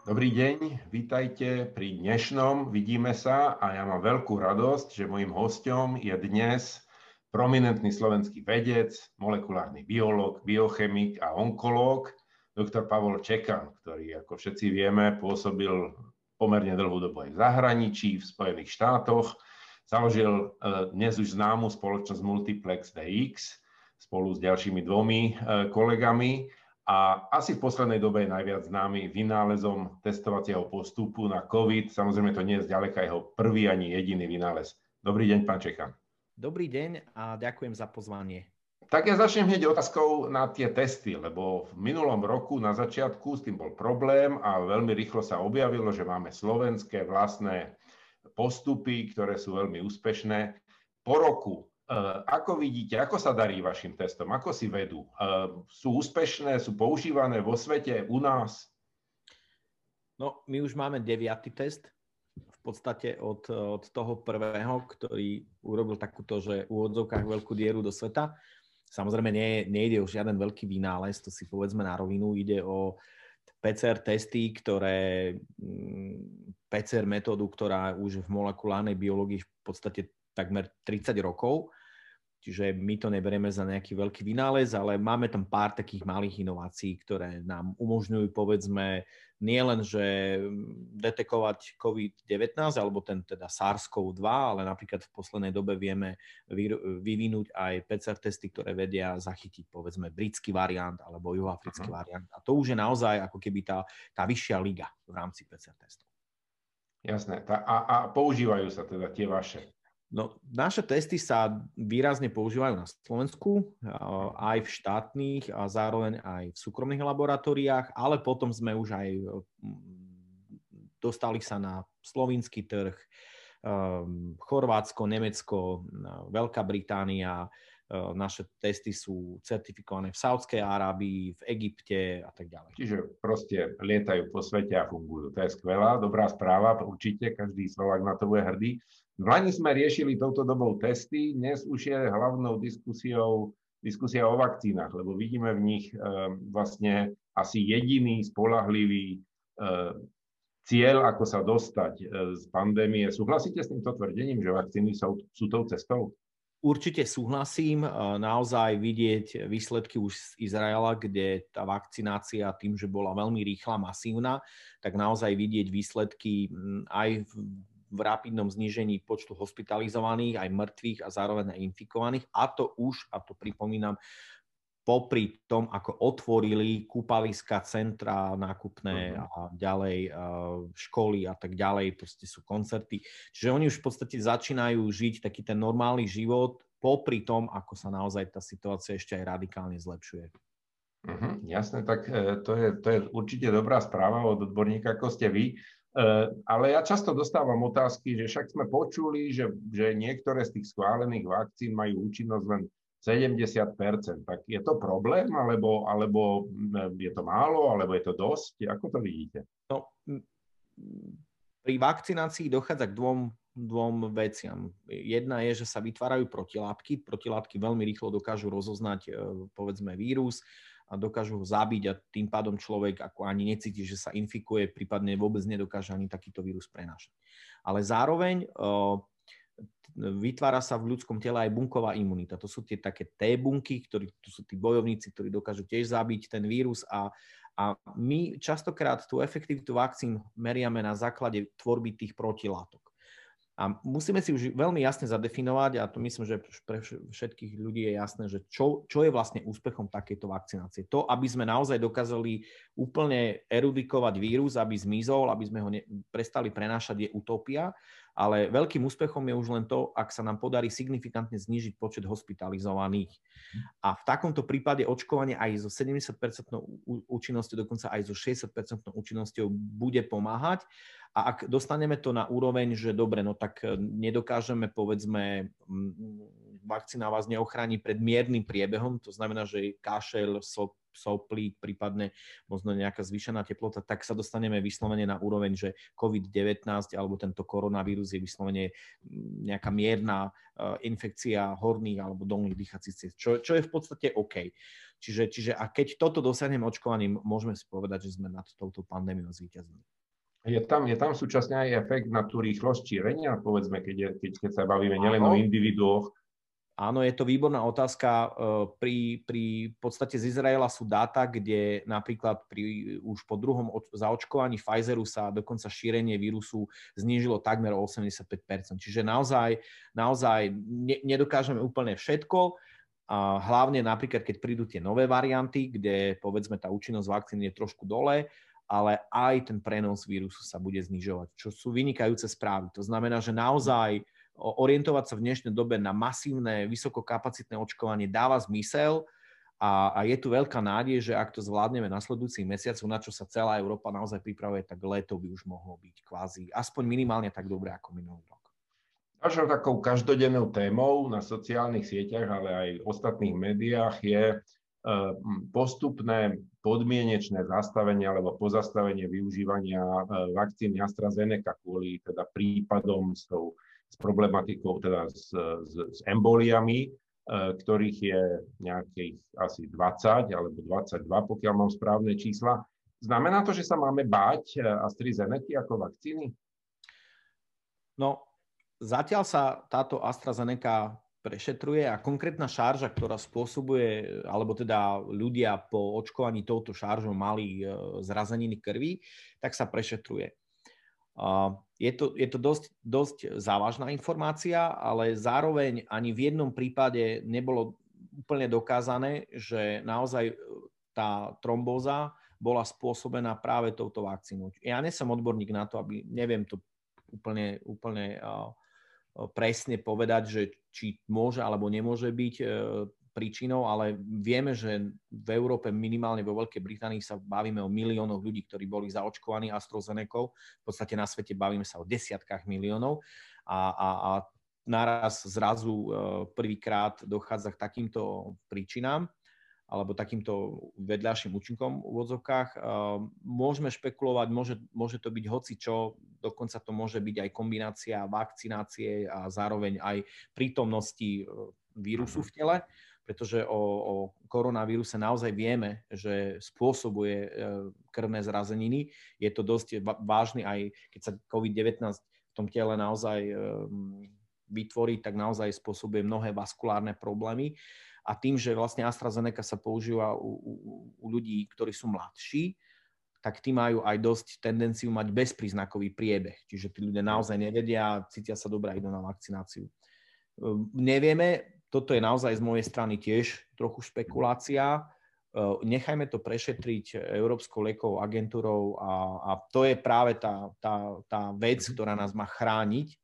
Dobrý deň, vítajte pri dnešnom Vidíme sa a ja mám veľkú radosť, že môjim hostom je dnes prominentný slovenský vedec, molekulárny biológ, biochemik a onkológ, doktor Pavol Čekan, ktorý, ako všetci vieme, pôsobil pomerne dlhú dobu aj v zahraničí, v Spojených štátoch. Založil e, dnes už známu spoločnosť Multiplex DX spolu s ďalšími dvomi e, kolegami a asi v poslednej dobe je najviac známy vynálezom testovacieho postupu na COVID. Samozrejme, to nie je zďaleka jeho prvý ani jediný vynález. Dobrý deň, pán Čekan. Dobrý deň a ďakujem za pozvanie. Tak ja začnem hneď otázkou na tie testy, lebo v minulom roku na začiatku s tým bol problém a veľmi rýchlo sa objavilo, že máme slovenské vlastné postupy, ktoré sú veľmi úspešné. Po roku ako vidíte, ako sa darí vašim testom? Ako si vedú? Eh, sú úspešné, sú používané vo svete, u nás? No, my už máme deviatý test. V podstate od, od toho prvého, ktorý urobil takúto, že v úvodzovkách veľkú dieru do sveta. Samozrejme, nie, nejde o žiaden veľký vynález, to si povedzme na rovinu. Ide o PCR testy, ktoré mm, PCR metódu, ktorá už v molekulárnej biológii v podstate takmer 30 rokov Čiže my to neberieme za nejaký veľký vynález, ale máme tam pár takých malých inovácií, ktoré nám umožňujú, povedzme, nie len, že detekovať COVID-19 alebo ten teda SARS-CoV-2, ale napríklad v poslednej dobe vieme vyvinúť aj PCR testy, ktoré vedia zachytiť, povedzme, britský variant alebo juhoafrický uh-huh. variant. A to už je naozaj ako keby tá, tá vyššia liga v rámci PCR testov. Jasné. A, a používajú sa teda tie vaše? No, naše testy sa výrazne používajú na Slovensku, aj v štátnych a zároveň aj v súkromných laboratóriách, ale potom sme už aj dostali sa na slovinský trh, um, Chorvátsko, Nemecko, Veľká Británia, naše testy sú certifikované v Saudskej Arábii, v Egypte a tak ďalej. Čiže proste lietajú po svete a fungujú. To je skvelá, dobrá správa, určite každý Slovak na to bude hrdý. V Lani sme riešili touto dobou testy, dnes už je hlavnou diskusiou diskusia o vakcínach, lebo vidíme v nich e, vlastne asi jediný spolahlivý e, cieľ, ako sa dostať e, z pandémie. Súhlasíte s týmto tvrdením, že vakcíny sú, sú tou cestou? Určite súhlasím. Naozaj vidieť výsledky už z Izraela, kde tá vakcinácia tým, že bola veľmi rýchla, masívna, tak naozaj vidieť výsledky aj v rapidnom znížení počtu hospitalizovaných, aj mŕtvych a zároveň aj infikovaných. A to už, a to pripomínam, popri tom, ako otvorili kúpaliska, centra nákupné uh-huh. a ďalej školy a tak ďalej, proste sú koncerty. Čiže oni už v podstate začínajú žiť taký ten normálny život popri tom, ako sa naozaj tá situácia ešte aj radikálne zlepšuje. Uh-huh, jasné, tak e, to je, to je určite dobrá správa od odborníka, ako ste vy. Eh, ale ja často dostávam otázky, že však sme počuli, že, že niektoré z tých schválených vakcín majú účinnosť len 70%. Tak je to problém, alebo, alebo eh, je to málo, alebo je to dosť? Ako to vidíte? No, pri vakcinácii dochádza k dvom, dvom veciam. Jedna je, že sa vytvárajú protilátky. Protilátky veľmi rýchlo dokážu rozoznať, eh, povedzme, vírus a dokážu ho zabiť a tým pádom človek ako ani necíti, že sa infikuje, prípadne vôbec nedokáže ani takýto vírus prenášať. Ale zároveň vytvára sa v ľudskom tele aj bunková imunita. To sú tie také T bunky, ktorí, to sú tí bojovníci, ktorí dokážu tiež zabiť ten vírus a, a my častokrát tú efektivitu vakcín meriame na základe tvorby tých protilátok. A musíme si už veľmi jasne zadefinovať, a to myslím, že pre všetkých ľudí je jasné, že čo, čo je vlastne úspechom takejto vakcinácie. To, aby sme naozaj dokázali úplne erudikovať vírus, aby zmizol, aby sme ho ne, prestali prenášať, je utopia. Ale veľkým úspechom je už len to, ak sa nám podarí signifikantne znížiť počet hospitalizovaných. A v takomto prípade očkovanie aj so 70% účinnosťou, dokonca aj so 60% účinnosťou bude pomáhať. A ak dostaneme to na úroveň, že dobre, no tak e, nedokážeme, povedzme, vakcína vás neochráni pred miernym priebehom, to znamená, že kašel, sok, soplík, prípadne možno nejaká zvýšená teplota, tak sa dostaneme vyslovene na úroveň, že COVID-19 alebo tento koronavírus je vyslovene mm, nejaká mierna infekcia horných alebo dolných dýchacích ciest, čo, čo je v podstate OK. Čiže, čiže a keď toto dosiahneme očkovaním, môžeme si povedať, že sme nad touto pandémiou zvíťazili. Je tam, je tam súčasne aj efekt na tú rýchlosť šírenia, povedzme, keď, je, keď, keď sa bavíme nielen o individuoch. Áno, je to výborná otázka. Pri, pri podstate z Izraela sú dáta, kde napríklad pri, už po druhom zaočkovaní Pfizeru sa dokonca šírenie vírusu znížilo takmer o 85%. Čiže naozaj, naozaj ne, nedokážeme úplne všetko, a hlavne napríklad, keď prídu tie nové varianty, kde povedzme tá účinnosť vakcíny je trošku dole, ale aj ten prenos vírusu sa bude znižovať, čo sú vynikajúce správy. To znamená, že naozaj orientovať sa v dnešnej dobe na masívne, vysokokapacitné očkovanie dáva zmysel a, a je tu veľká nádej, že ak to zvládneme nasledujúcich mesiacov, na čo sa celá Európa naozaj pripravuje, tak leto by už mohlo byť kvázi aspoň minimálne tak dobré ako minulý rok. Ďalšou takou každodennou témou na sociálnych sieťach, ale aj v ostatných médiách je e, postupné podmienečné zastavenie alebo pozastavenie využívania e, vakcíny AstraZeneca kvôli teda prípadom s, tou, s problematikou teda s, s, s emboliami, e, ktorých je nejakých asi 20 alebo 22, pokiaľ mám správne čísla. Znamená to, že sa máme báť AstraZeneca ako vakcíny? No, Zatiaľ sa táto AstraZeneca prešetruje a konkrétna šarža, ktorá spôsobuje, alebo teda ľudia po očkovaní touto šaržou mali e, zrazeniny krvi, tak sa prešetruje. Je to, je to dosť, dosť závažná informácia, ale zároveň ani v jednom prípade nebolo úplne dokázané, že naozaj e, tá trombóza bola spôsobená práve touto vakcínou. Ja nie som odborník na to, aby neviem to úplne, úplne presne povedať, že či môže alebo nemôže byť e, príčinou, ale vieme, že v Európe, minimálne vo Veľkej Británii sa bavíme o miliónoch ľudí, ktorí boli zaočkovaní AstraZeneca. V podstate na svete bavíme sa o desiatkách miliónov a, a, a naraz zrazu e, prvýkrát dochádza k takýmto príčinám alebo takýmto vedľajším účinkom v úvodzovkách. Môžeme špekulovať, môže, môže to byť hoci čo, dokonca to môže byť aj kombinácia vakcinácie a zároveň aj prítomnosti e, vírusu v tele, pretože o, o koronavíruse naozaj vieme, že spôsobuje e, krvné zrazeniny. Je to dosť vážny aj keď sa COVID-19 v tom tele naozaj e, vytvorí, tak naozaj spôsobuje mnohé vaskulárne problémy a tým, že vlastne AstraZeneca sa používa u, u, u ľudí, ktorí sú mladší, tak tí majú aj dosť tendenciu mať bezpríznakový priebeh. Čiže tí ľudia naozaj nevedia, cítia sa dobrá, idú na vakcináciu. Ehm, nevieme, toto je naozaj z mojej strany tiež trochu špekulácia. Ehm, nechajme to prešetriť Európskou liekovou agentúrou a, a to je práve tá, tá, tá vec, ktorá nás má chrániť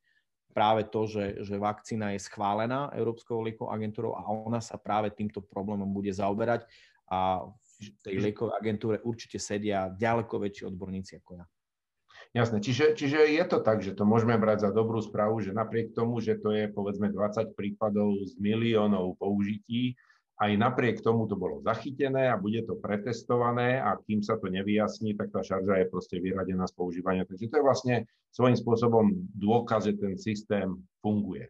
práve to, že, že vakcína je schválená Európskou liekovou agentúrou a ona sa práve týmto problémom bude zaoberať a v tej liekovej agentúre určite sedia ďaleko väčší odborníci ako ja. Jasné, čiže, čiže je to tak, že to môžeme brať za dobrú správu, že napriek tomu, že to je povedzme 20 prípadov z miliónov použití, aj napriek tomu to bolo zachytené a bude to pretestované a kým sa to nevyjasní, tak tá šarža je proste vyradená z používania. Takže to je vlastne svojím spôsobom dôkaz, že ten systém funguje.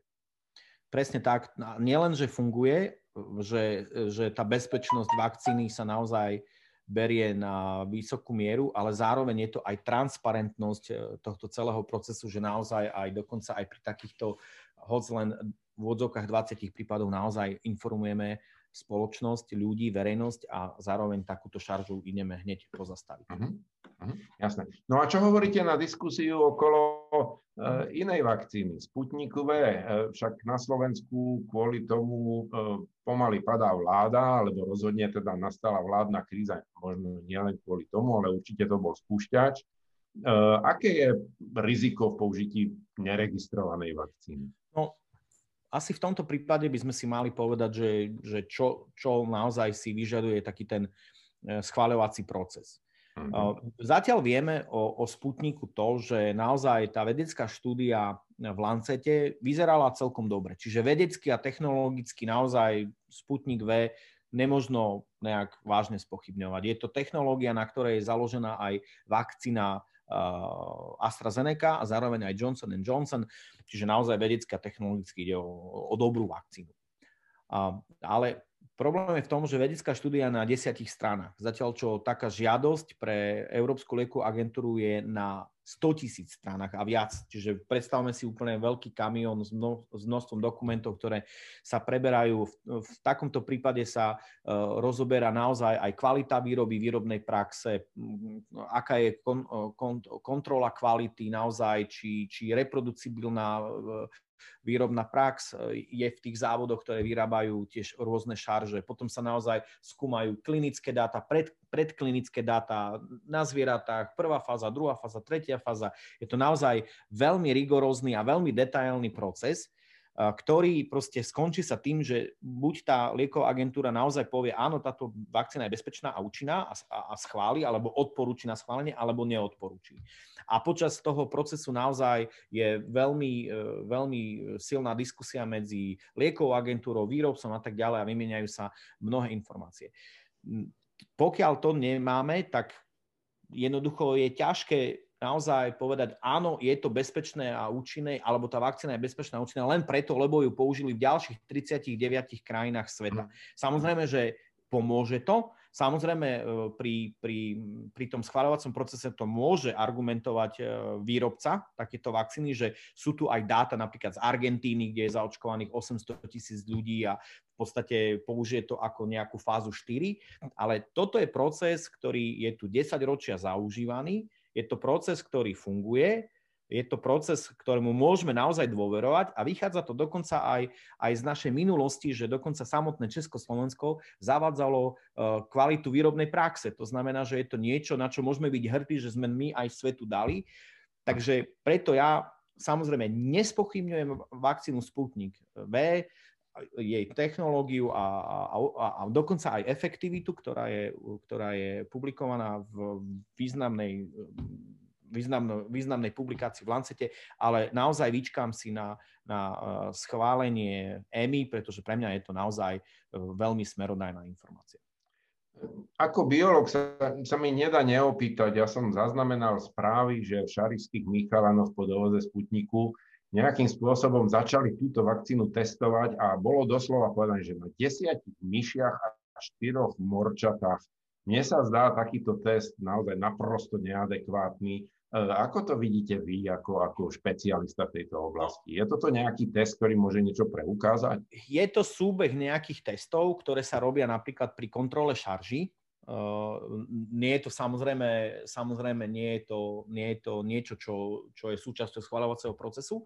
Presne tak. Nielen, že funguje, že, že tá bezpečnosť vakcíny sa naozaj berie na vysokú mieru, ale zároveň je to aj transparentnosť eh, tohto celého procesu, že naozaj aj dokonca aj pri takýchto hoď len v odzokách 20 prípadov naozaj informujeme spoločnosť, ľudí, verejnosť a zároveň takúto šaržu ideme hneď pozastaviť. Uh-huh. Uh-huh. Jasné. No a čo hovoríte na diskusiu okolo inej vakcíny, Sputniku V? Uh, však na Slovensku kvôli tomu uh, pomaly padá vláda, alebo rozhodne teda nastala vládna kríza, možno nielen kvôli tomu, ale určite to bol spúšťač. Aké je riziko v použití neregistrovanej vakcíny? No, asi v tomto prípade by sme si mali povedať, že, že čo, čo naozaj si vyžaduje taký ten e, schváľovací proces. Mm-hmm. Zatiaľ vieme o, o Sputniku to, že naozaj tá vedecká štúdia v Lancete vyzerala celkom dobre. Čiže vedecky a technologicky naozaj Sputnik V nemožno nejak vážne spochybňovať. Je to technológia, na ktorej je založená aj vakcína AstraZeneca a zároveň aj Johnson Johnson, čiže naozaj vedecky a technologicky ide o, o dobrú vakcínu. Ale Problém je v tom, že vedecká štúdia na desiatich stranách. Zatiaľ, čo taká žiadosť pre Európsku lieku agentúru je na 100 tisíc stranách a viac. Čiže predstavme si úplne veľký kamión s, mno, s množstvom dokumentov, ktoré sa preberajú. V, v takomto prípade sa uh, rozoberá naozaj aj kvalita výroby, výrobnej praxe, aká je kon, kon, kontrola kvality naozaj, či, či reproducibilná uh, výrobná prax e, je v tých závodoch, ktoré vyrábajú tiež rôzne šarže. Potom sa naozaj skúmajú klinické dáta, pred, predklinické dáta na zvieratách, prvá fáza, druhá fáza, tretia fáza. Je to naozaj veľmi rigorózny a veľmi detailný proces, ktorý proste skončí sa tým, že buď tá lieková agentúra naozaj povie, áno, táto vakcína je bezpečná a účinná a, a, a schváli, alebo odporúči na schválenie, alebo neodporúči. A počas toho procesu naozaj je veľmi, e, veľmi silná diskusia medzi liekovou agentúrou, výrobcom a tak ďalej a vymieňajú sa mnohé informácie. Pokiaľ to nemáme, tak jednoducho je ťažké naozaj povedať, áno, je to bezpečné a účinné, alebo tá vakcína je bezpečná a účinná len preto, lebo ju použili v ďalších 39 krajinách sveta. Samozrejme, že pomôže to. Samozrejme, e, pri, pri, pri tom schváľovacom procese to môže argumentovať e, výrobca takéto vakcíny, že sú tu aj dáta napríklad z Argentíny, kde je zaočkovaných 800 tisíc ľudí a v podstate použije to ako nejakú fázu 4. Ale toto je proces, ktorý je tu 10 ročia zaužívaný je to proces, ktorý funguje, je to proces, ktorému môžeme naozaj dôverovať a vychádza to dokonca aj, aj z našej minulosti, že dokonca samotné Československo zavádzalo e, kvalitu výrobnej praxe. To znamená, že je to niečo, na čo môžeme byť hrdí, že sme my aj svetu dali. Takže preto ja samozrejme nespochybňujem vakcínu Sputnik V, jej technológiu a, a, a, dokonca aj efektivitu, ktorá je, ktorá je publikovaná v významnej, významno, významnej publikácii v Lancete, ale naozaj vyčkám si na, na eh, schválenie EMI, pretože pre mňa je to naozaj eh, veľmi smerodajná informácia. Ako biolog sa, sa mi nedá neopýtať. Ja som zaznamenal správy, že v šarišských Michalanoch po dovoze Sputniku nejakým spôsobom začali túto vakcínu testovať a bolo doslova povedané, že na desiatich myšiach a štyroch morčatách. Mne sa zdá takýto test naozaj naprosto neadekvátny. E, ako to vidíte vy ako, ako špecialista v tejto oblasti? Je toto nejaký test, ktorý môže niečo preukázať? Je to súbeh nejakých testov, ktoré sa robia napríklad pri kontrole šarží Uh, nie je to samozrejme, samozrejme nie je to, nie je to niečo, čo, čo je súčasťou schváľovacieho procesu,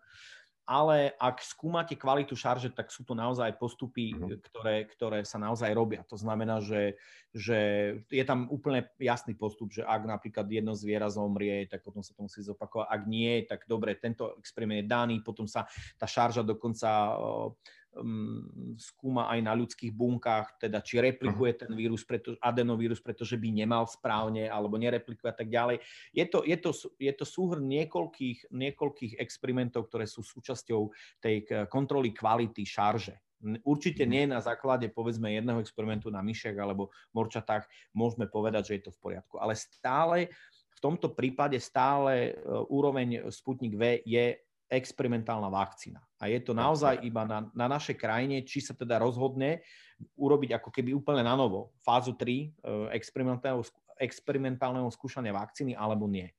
ale ak skúmate kvalitu šarže, tak sú to naozaj postupy, uh-huh. ktoré, ktoré sa naozaj robia. To znamená, že, že je tam úplne jasný postup, že ak napríklad jedno zviera zomrie, tak potom sa to musí zopakovať. Ak nie, tak dobre, tento experiment je daný, potom sa tá šarža dokonca uh, um, skúma aj na ľudských bunkách, teda či replikuje ten vírus, preto, adenovírus, pretože by nemal správne, alebo nereplikuje a tak ďalej. Je to, je to, je to súhrn niekoľkých, niekoľkých experimentov, ktoré sú súčasťou tej kontroly kvality šarže. Určite mhm. nie na základe povedzme jedného experimentu na myšiach alebo morčatách môžeme povedať, že je to v poriadku. Ale stále v tomto prípade stále e, úroveň Sputnik V je experimentálna vakcína. A je to naozaj iba na, na našej krajine, či sa teda rozhodne urobiť ako keby úplne na novo fázu 3 e, experimentálneho, experimentálneho skúšania vakcíny alebo nie. E,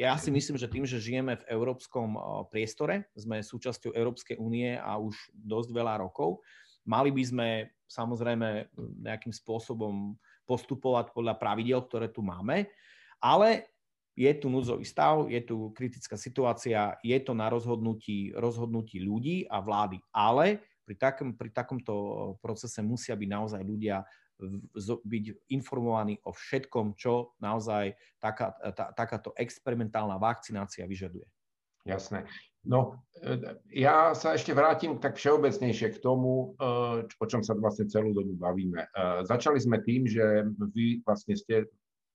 ja si myslím, že tým, že žijeme v európskom e, priestore, sme súčasťou Európskej únie a už dosť veľa rokov, mali by sme samozrejme nejakým spôsobom postupovať podľa pravidel, ktoré tu máme, ale je tu núdzový stav, je tu kritická situácia, je to na rozhodnutí, rozhodnutí ľudí a vlády. Ale pri, takom, pri takomto procese musia byť naozaj ľudia byť informovaní o všetkom, čo naozaj taká, tá, takáto experimentálna vakcinácia vyžaduje. Jasné. No, e, ja sa ešte vrátim tak všeobecnejšie k tomu, e, o čom sa vlastne celú dobu bavíme. E, začali sme tým, že vy vlastne ste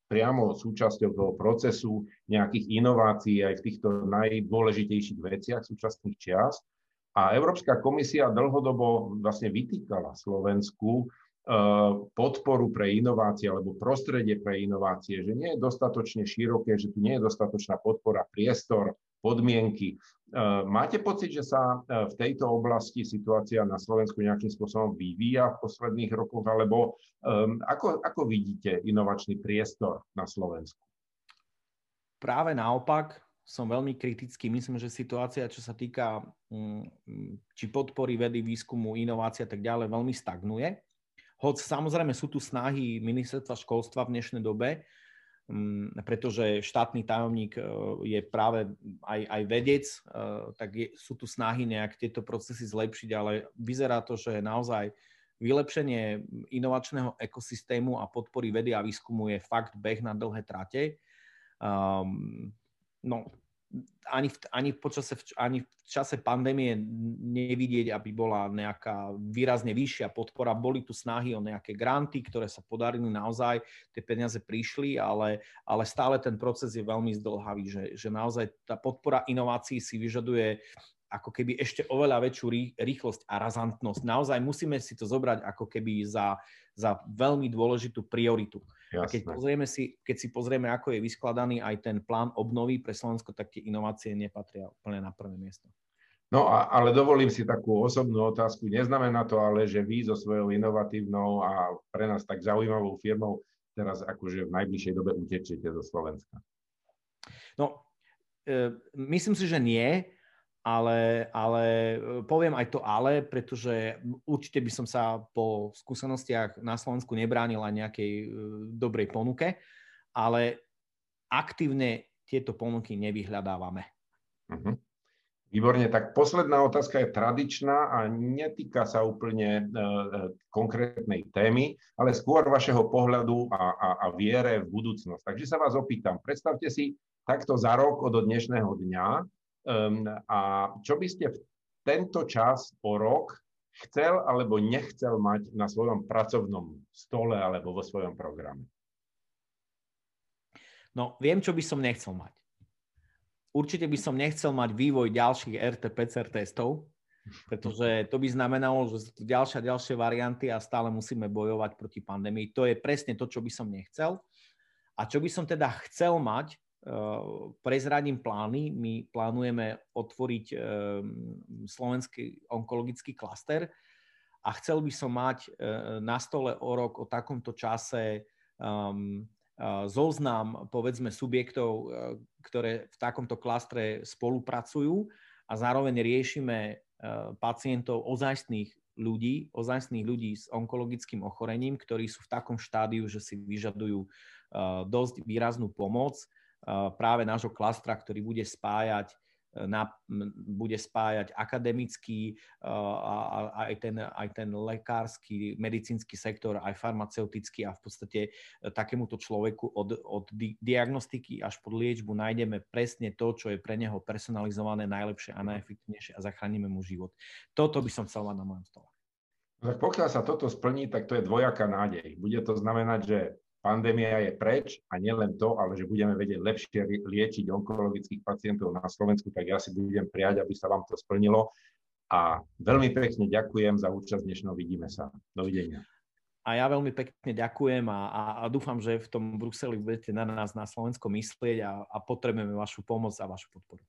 priamo súčasťou toho procesu nejakých inovácií aj v týchto najdôležitejších veciach súčasných čias. A Európska komisia dlhodobo vlastne vytýkala Slovensku podporu pre inovácie alebo prostredie pre inovácie, že nie je dostatočne široké, že tu nie je dostatočná podpora, priestor, podmienky. Máte pocit, že sa v tejto oblasti situácia na Slovensku nejakým spôsobom vyvíja v posledných rokoch, alebo ako, ako vidíte inovačný priestor na Slovensku? Práve naopak, som veľmi kritický. Myslím, že situácia, čo sa týka mm, či podpory vedy, výskumu, inovácie a tak ďalej, veľmi stagnuje. Hoď samozrejme sú tu snahy ministerstva školstva v dnešnej dobe, pretože štátny tajomník e, je práve aj, aj vedec, e, tak je, sú tu snahy nejak tieto procesy zlepšiť, ale vyzerá to, že naozaj vylepšenie inovačného ekosystému a podpory vedy a výskumu je fakt beh na dlhé trate. Um, no, ani v, ani, počase, ani v čase pandémie nevidieť, aby bola nejaká výrazne vyššia podpora. Boli tu snahy o nejaké granty, ktoré sa podarili naozaj, tie peniaze prišli, ale, ale stále ten proces je veľmi zdlhavý, že, že naozaj tá podpora inovácií si vyžaduje ako keby ešte oveľa väčšiu rýchlosť a razantnosť. Naozaj musíme si to zobrať ako keby za, za veľmi dôležitú prioritu. Jasné. A keď, pozrieme si, keď si pozrieme, ako je vyskladaný aj ten plán obnovy pre Slovensko, tak tie inovácie nepatria úplne na prvé miesto. No a, ale dovolím si takú osobnú otázku. Neznamená to ale, že vy so svojou inovatívnou a pre nás tak zaujímavou firmou teraz akože v najbližšej dobe utečiete zo Slovenska. No, e, myslím si, že nie ale, ale e, poviem aj to ale, pretože určite by som sa po skúsenostiach na Slovensku nebránil aj nejakej e, dobrej ponuke, ale aktívne tieto ponuky nevyhľadávame. Uh-huh. Výborne, tak posledná otázka je tradičná a netýka sa úplne e, konkrétnej témy, ale skôr vašeho pohľadu a, a, a viere v budúcnosť. Takže sa vás opýtam, predstavte si takto za rok od dnešného dňa, Um, a čo by ste v tento čas o rok chcel alebo nechcel mať na svojom pracovnom stole alebo vo svojom programe? No, viem, čo by som nechcel mať. Určite by som nechcel mať vývoj ďalších RT-PCR testov, pretože to by znamenalo, že sú tu ďalšie a ďalšie varianty a stále musíme bojovať proti pandémii. To je presne to, čo by som nechcel. A čo by som teda chcel mať, prezradím plány. My plánujeme otvoriť ehm, slovenský onkologický klaster a chcel by som mať e, na stole o rok o takomto čase um, zoznam, povedzme, subjektov, ktoré v takomto klastre spolupracujú a zároveň riešime pacientov ozajstných ľudí, ozajstných ľudí s onkologickým ochorením, ktorí sú v takom štádiu, že si vyžadujú dosť výraznú pomoc práve nášho klastra, ktorý bude spájať e, na, bude spájať akademický e, a, aj, ten, aj ten lekársky, medicínsky sektor, aj farmaceutický a v podstate e, takémuto človeku od, od diagnostiky až po liečbu nájdeme presne to, čo je pre neho personalizované najlepšie a najefektívnejšie a zachránime mu život. Toto by som chcel mať na mojom stole. Tak pokiaľ sa toto splní, tak to je dvojaká nádej. Bude to znamenať, že pandémia je preč a nielen to, ale že budeme vedieť lepšie liečiť onkologických pacientov na Slovensku, tak ja si budem prijať, aby sa vám to splnilo. A veľmi pekne ďakujem za účasť dnešného Vidíme sa. Dovidenia. A ja veľmi pekne ďakujem a, a, a dúfam, že v tom Bruseli budete na nás na Slovensko myslieť a, a potrebujeme vašu pomoc a vašu podporu.